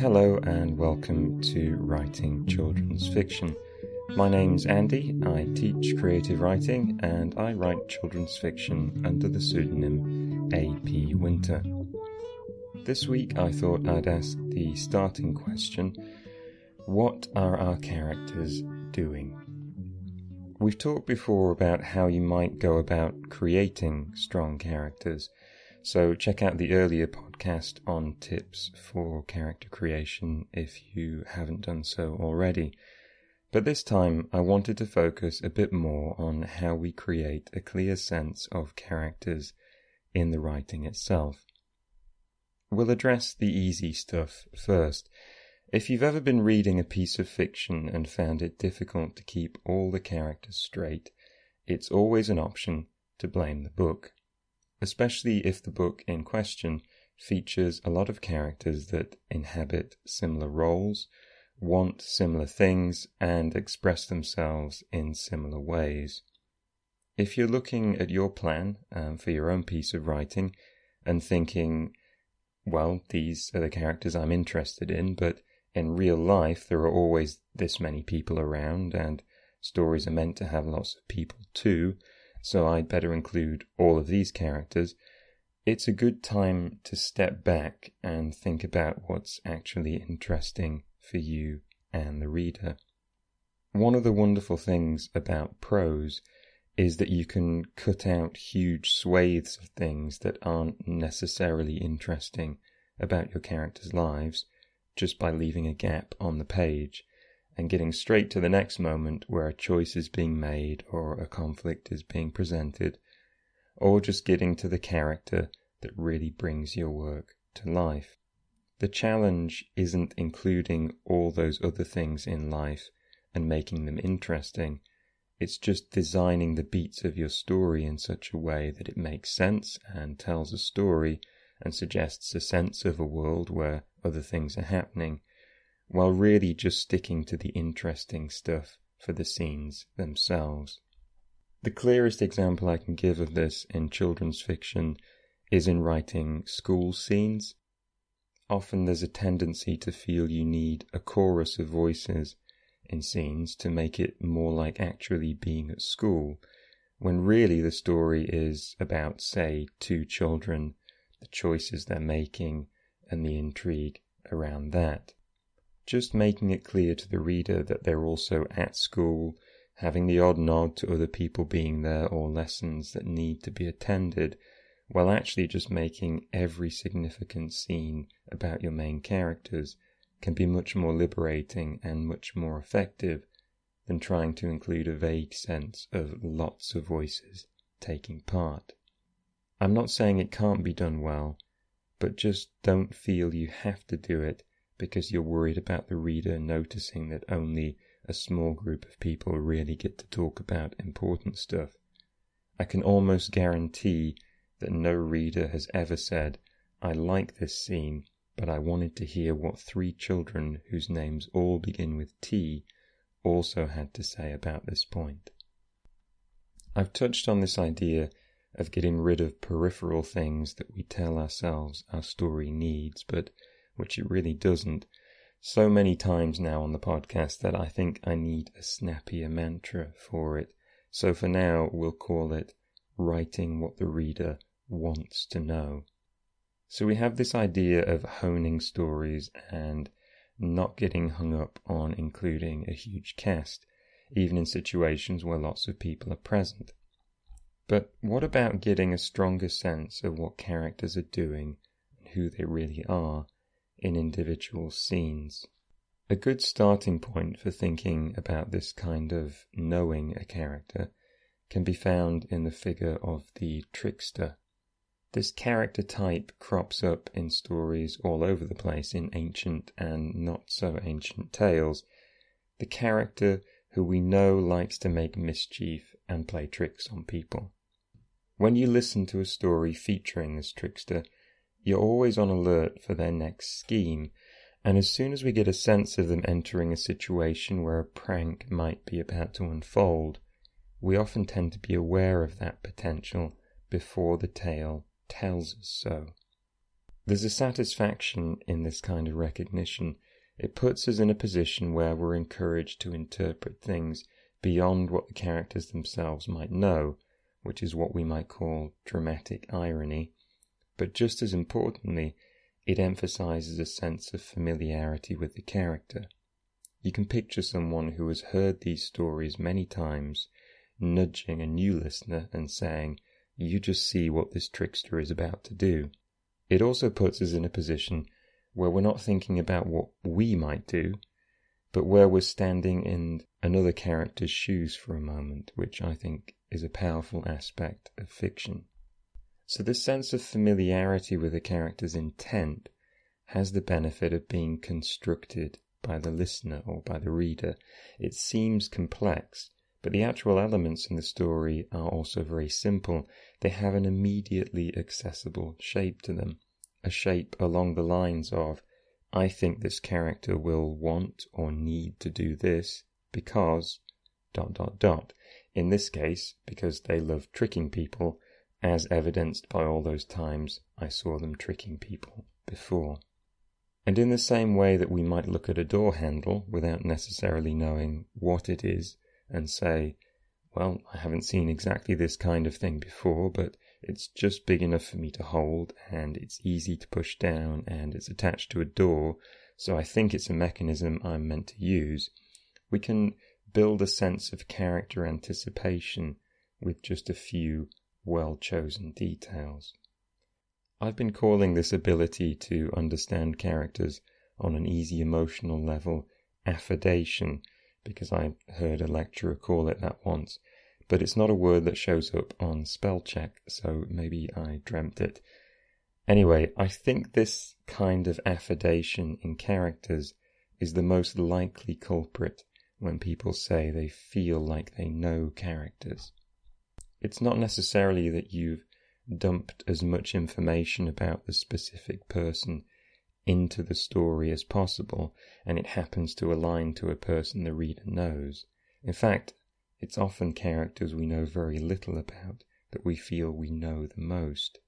Hello and welcome to Writing Children's Fiction. My name's Andy, I teach creative writing and I write children's fiction under the pseudonym A.P. Winter. This week I thought I'd ask the starting question What are our characters doing? We've talked before about how you might go about creating strong characters, so check out the earlier podcast on tips for character creation if you haven't done so already. But this time I wanted to focus a bit more on how we create a clear sense of characters in the writing itself. We'll address the easy stuff first. If you've ever been reading a piece of fiction and found it difficult to keep all the characters straight, it's always an option to blame the book, especially if the book in question features a lot of characters that inhabit similar roles, want similar things, and express themselves in similar ways. If you're looking at your plan um, for your own piece of writing and thinking, well, these are the characters I'm interested in, but in real life there are always this many people around and stories are meant to have lots of people too, so I'd better include all of these characters. It's a good time to step back and think about what's actually interesting for you and the reader. One of the wonderful things about prose is that you can cut out huge swathes of things that aren't necessarily interesting about your characters' lives just by leaving a gap on the page and getting straight to the next moment where a choice is being made or a conflict is being presented, or just getting to the character that really brings your work to life. The challenge isn't including all those other things in life and making them interesting. It's just designing the beats of your story in such a way that it makes sense and tells a story and suggests a sense of a world where other things are happening, while really just sticking to the interesting stuff for the scenes themselves. The clearest example I can give of this in children's fiction is in writing school scenes. Often there's a tendency to feel you need a chorus of voices in scenes to make it more like actually being at school, when really the story is about, say, two children, the choices they're making, and the intrigue around that. Just making it clear to the reader that they're also at school, having the odd nod to other people being there or lessons that need to be attended, while actually just making every significant scene about your main characters can be much more liberating and much more effective than trying to include a vague sense of lots of voices taking part. I'm not saying it can't be done well, but just don't feel you have to do it because you're worried about the reader noticing that only a small group of people really get to talk about important stuff. I can almost guarantee that no reader has ever said, I like this scene but I wanted to hear what three children whose names all begin with T also had to say about this point. I've touched on this idea of getting rid of peripheral things that we tell ourselves our story needs, but which it really doesn't, so many times now on the podcast that I think I need a snappier mantra for it. So for now, we'll call it writing what the reader wants to know. So we have this idea of honing stories and not getting hung up on including a huge cast, even in situations where lots of people are present. But what about getting a stronger sense of what characters are doing and who they really are in individual scenes? A good starting point for thinking about this kind of knowing a character can be found in the figure of the trickster this character type crops up in stories all over the place in ancient and not so ancient tales. The character who we know likes to make mischief and play tricks on people. When you listen to a story featuring this trickster, you're always on alert for their next scheme, and as soon as we get a sense of them entering a situation where a prank might be about to unfold, we often tend to be aware of that potential before the tale tells us so. There's a satisfaction in this kind of recognition. It puts us in a position where we're encouraged to interpret things beyond what the characters themselves might know, which is what we might call dramatic irony. But just as importantly, it emphasizes a sense of familiarity with the character. You can picture someone who has heard these stories many times nudging a new listener and saying, You just see what this trickster is about to do. It also puts us in a position where we're not thinking about what we might do, but where we're standing in another character's shoes for a moment, which I think is a powerful aspect of fiction. So, this sense of familiarity with a character's intent has the benefit of being constructed by the listener or by the reader. It seems complex, but the actual elements in the story are also very simple. They have an immediately accessible shape to them, a shape along the lines of, I think this character will want or need to do this because dot dot dot. In this case, because they love tricking people, as evidenced by all those times I saw them tricking people before. And in the same way that we might look at a door handle without necessarily knowing what it is and say, well, I haven't seen exactly this kind of thing before, but it's just big enough for me to hold and it's easy to push down and it's attached to a door, so I think it's a mechanism I'm meant to use. We can build a sense of character anticipation with just a few well chosen details. I've been calling this ability to understand characters on an easy emotional level affidation because I heard a lecturer call it that once, but it's not a word that shows up on spell check, so maybe I dreamt it. Anyway, I think this kind of affidation in characters is the most likely culprit when people say they feel like they know characters. It's not necessarily that you've dumped as much information about the specific person into the story as possible, and it happens to align to a person the reader knows. In fact, it's often characters we know very little about that we feel we know the most.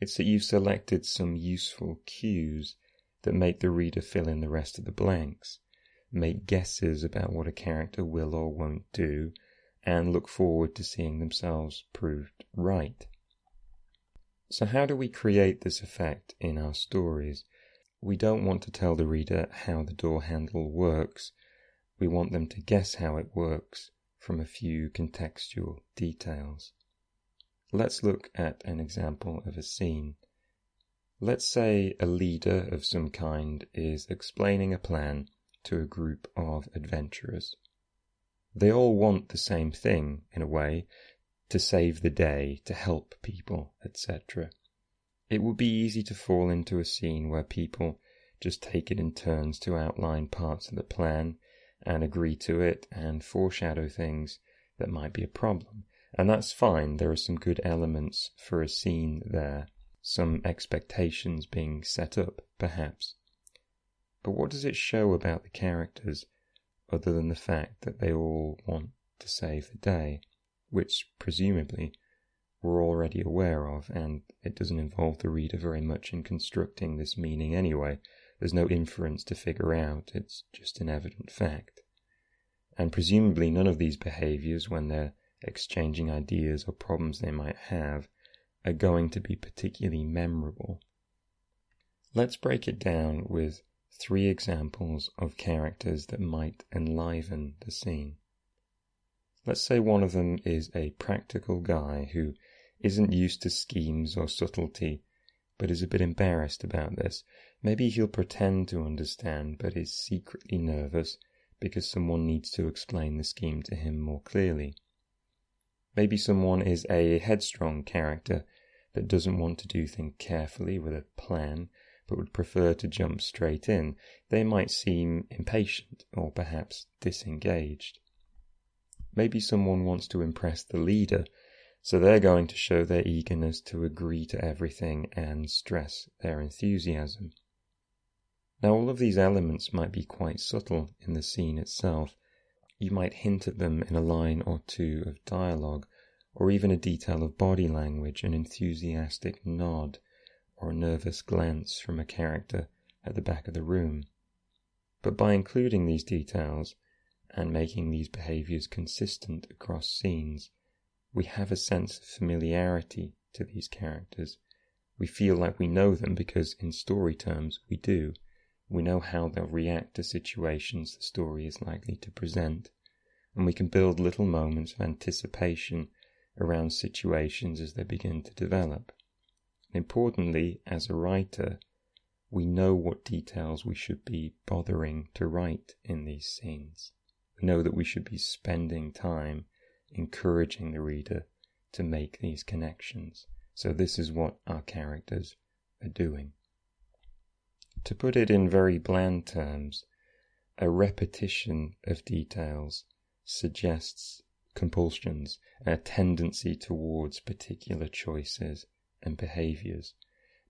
It's that you've selected some useful cues that make the reader fill in the rest of the blanks, make guesses about what a character will or won't do, and look forward to seeing themselves proved right. So, how do we create this effect in our stories? We don't want to tell the reader how the door handle works. We want them to guess how it works from a few contextual details. Let's look at an example of a scene. Let's say a leader of some kind is explaining a plan to a group of adventurers. They all want the same thing, in a way, to save the day, to help people, etc. It would be easy to fall into a scene where people just take it in turns to outline parts of the plan and agree to it and foreshadow things that might be a problem. And that's fine, there are some good elements for a scene there, some expectations being set up, perhaps. But what does it show about the characters other than the fact that they all want to save the day? which presumably we're already aware of, and it doesn't involve the reader very much in constructing this meaning anyway. There's no inference to figure out, it's just an evident fact. And presumably none of these behaviors, when they're exchanging ideas or problems they might have, are going to be particularly memorable. Let's break it down with three examples of characters that might enliven the scene. Let's say one of them is a practical guy who isn't used to schemes or subtlety, but is a bit embarrassed about this. Maybe he'll pretend to understand, but is secretly nervous because someone needs to explain the scheme to him more clearly. Maybe someone is a headstrong character that doesn't want to do things carefully with a plan, but would prefer to jump straight in. They might seem impatient or perhaps disengaged. Maybe someone wants to impress the leader, so they're going to show their eagerness to agree to everything and stress their enthusiasm. Now, all of these elements might be quite subtle in the scene itself. You might hint at them in a line or two of dialogue, or even a detail of body language, an enthusiastic nod, or a nervous glance from a character at the back of the room. But by including these details and making these behaviors consistent across scenes, we have a sense of familiarity to these characters. We feel like we know them because, in story terms, we do. We know how they'll react to situations the story is likely to present, and we can build little moments of anticipation around situations as they begin to develop. Importantly, as a writer, we know what details we should be bothering to write in these scenes. We know that we should be spending time encouraging the reader to make these connections. So, this is what our characters are doing. To put it in very bland terms, a repetition of details suggests compulsions, a tendency towards particular choices and behaviors.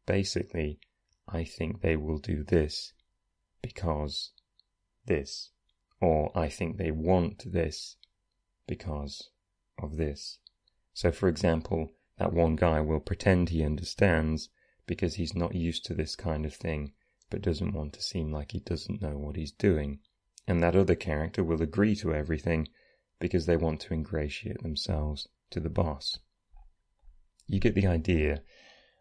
Basically, I think they will do this because this, or I think they want this because of this. So, for example, that one guy will pretend he understands because he's not used to this kind of thing, but doesn't want to seem like he doesn't know what he's doing. And that other character will agree to everything because they want to ingratiate themselves to the boss. You get the idea.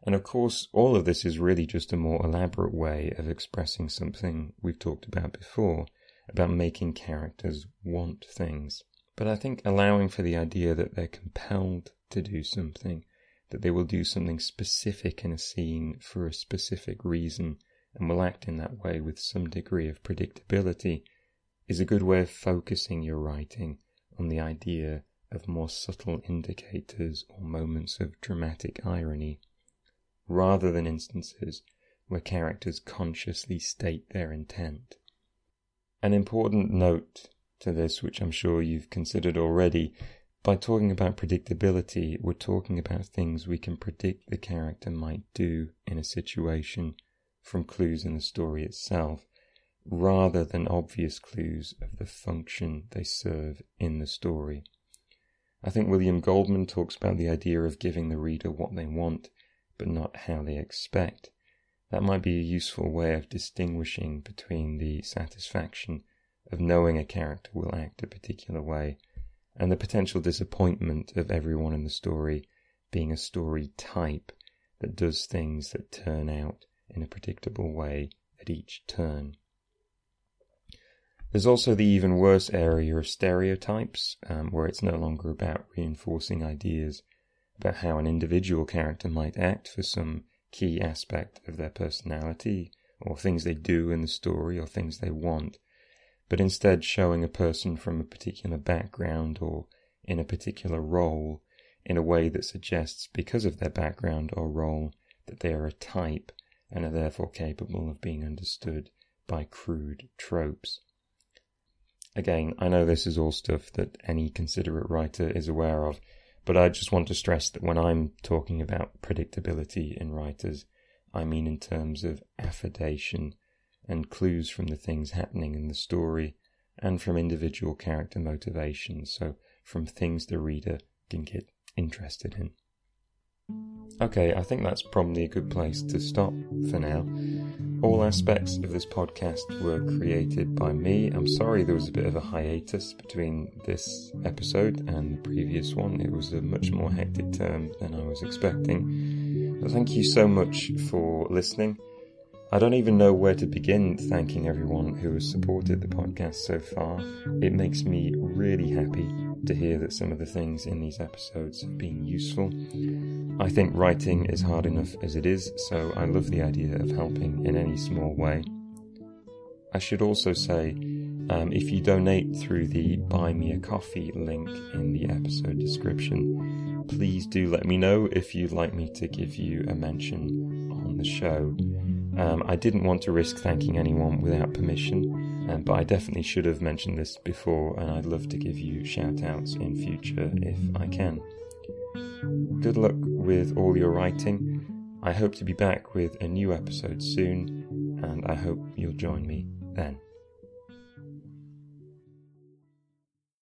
And of course, all of this is really just a more elaborate way of expressing something we've talked about before about making characters want things. But I think allowing for the idea that they're compelled to do something, that they will do something specific in a scene for a specific reason and will act in that way with some degree of predictability, is a good way of focusing your writing on the idea of more subtle indicators or moments of dramatic irony, rather than instances where characters consciously state their intent. An important note to this, which I'm sure you've considered already, by talking about predictability, we're talking about things we can predict the character might do in a situation from clues in the story itself, rather than obvious clues of the function they serve in the story. I think William Goldman talks about the idea of giving the reader what they want, but not how they expect. That might be a useful way of distinguishing between the satisfaction of knowing a character will act a particular way and the potential disappointment of everyone in the story being a story type that does things that turn out in a predictable way at each turn. There's also the even worse area of stereotypes, um, where it's no longer about reinforcing ideas about how an individual character might act for some key aspect of their personality, or things they do in the story, or things they want, but instead showing a person from a particular background or in a particular role in a way that suggests, because of their background or role, that they are a type and are therefore capable of being understood by crude tropes. Again, I know this is all stuff that any considerate writer is aware of, but I just want to stress that when I'm talking about predictability in writers, I mean in terms of affidation and clues from the things happening in the story and from individual character motivations, so from things the reader can get interested in. Okay, I think that's probably a good place to stop for now. All aspects of this podcast were created by me. I'm sorry there was a bit of a hiatus between this episode and the previous one. It was a much more hectic term than I was expecting. But thank you so much for listening. I don't even know where to begin thanking everyone who has supported the podcast so far. It makes me really happy to hear that some of the things in these episodes have been useful. I think writing is hard enough as it is, so I love the idea of helping in any small way. I should also say um, if you donate through the Buy Me a Coffee link in the episode description, please do let me know if you'd like me to give you a mention on the show. Um, I didn't want to risk thanking anyone without permission, um, but I definitely should have mentioned this before, and I'd love to give you shout outs in future if I can. Good luck with all your writing. I hope to be back with a new episode soon, and I hope you'll join me then.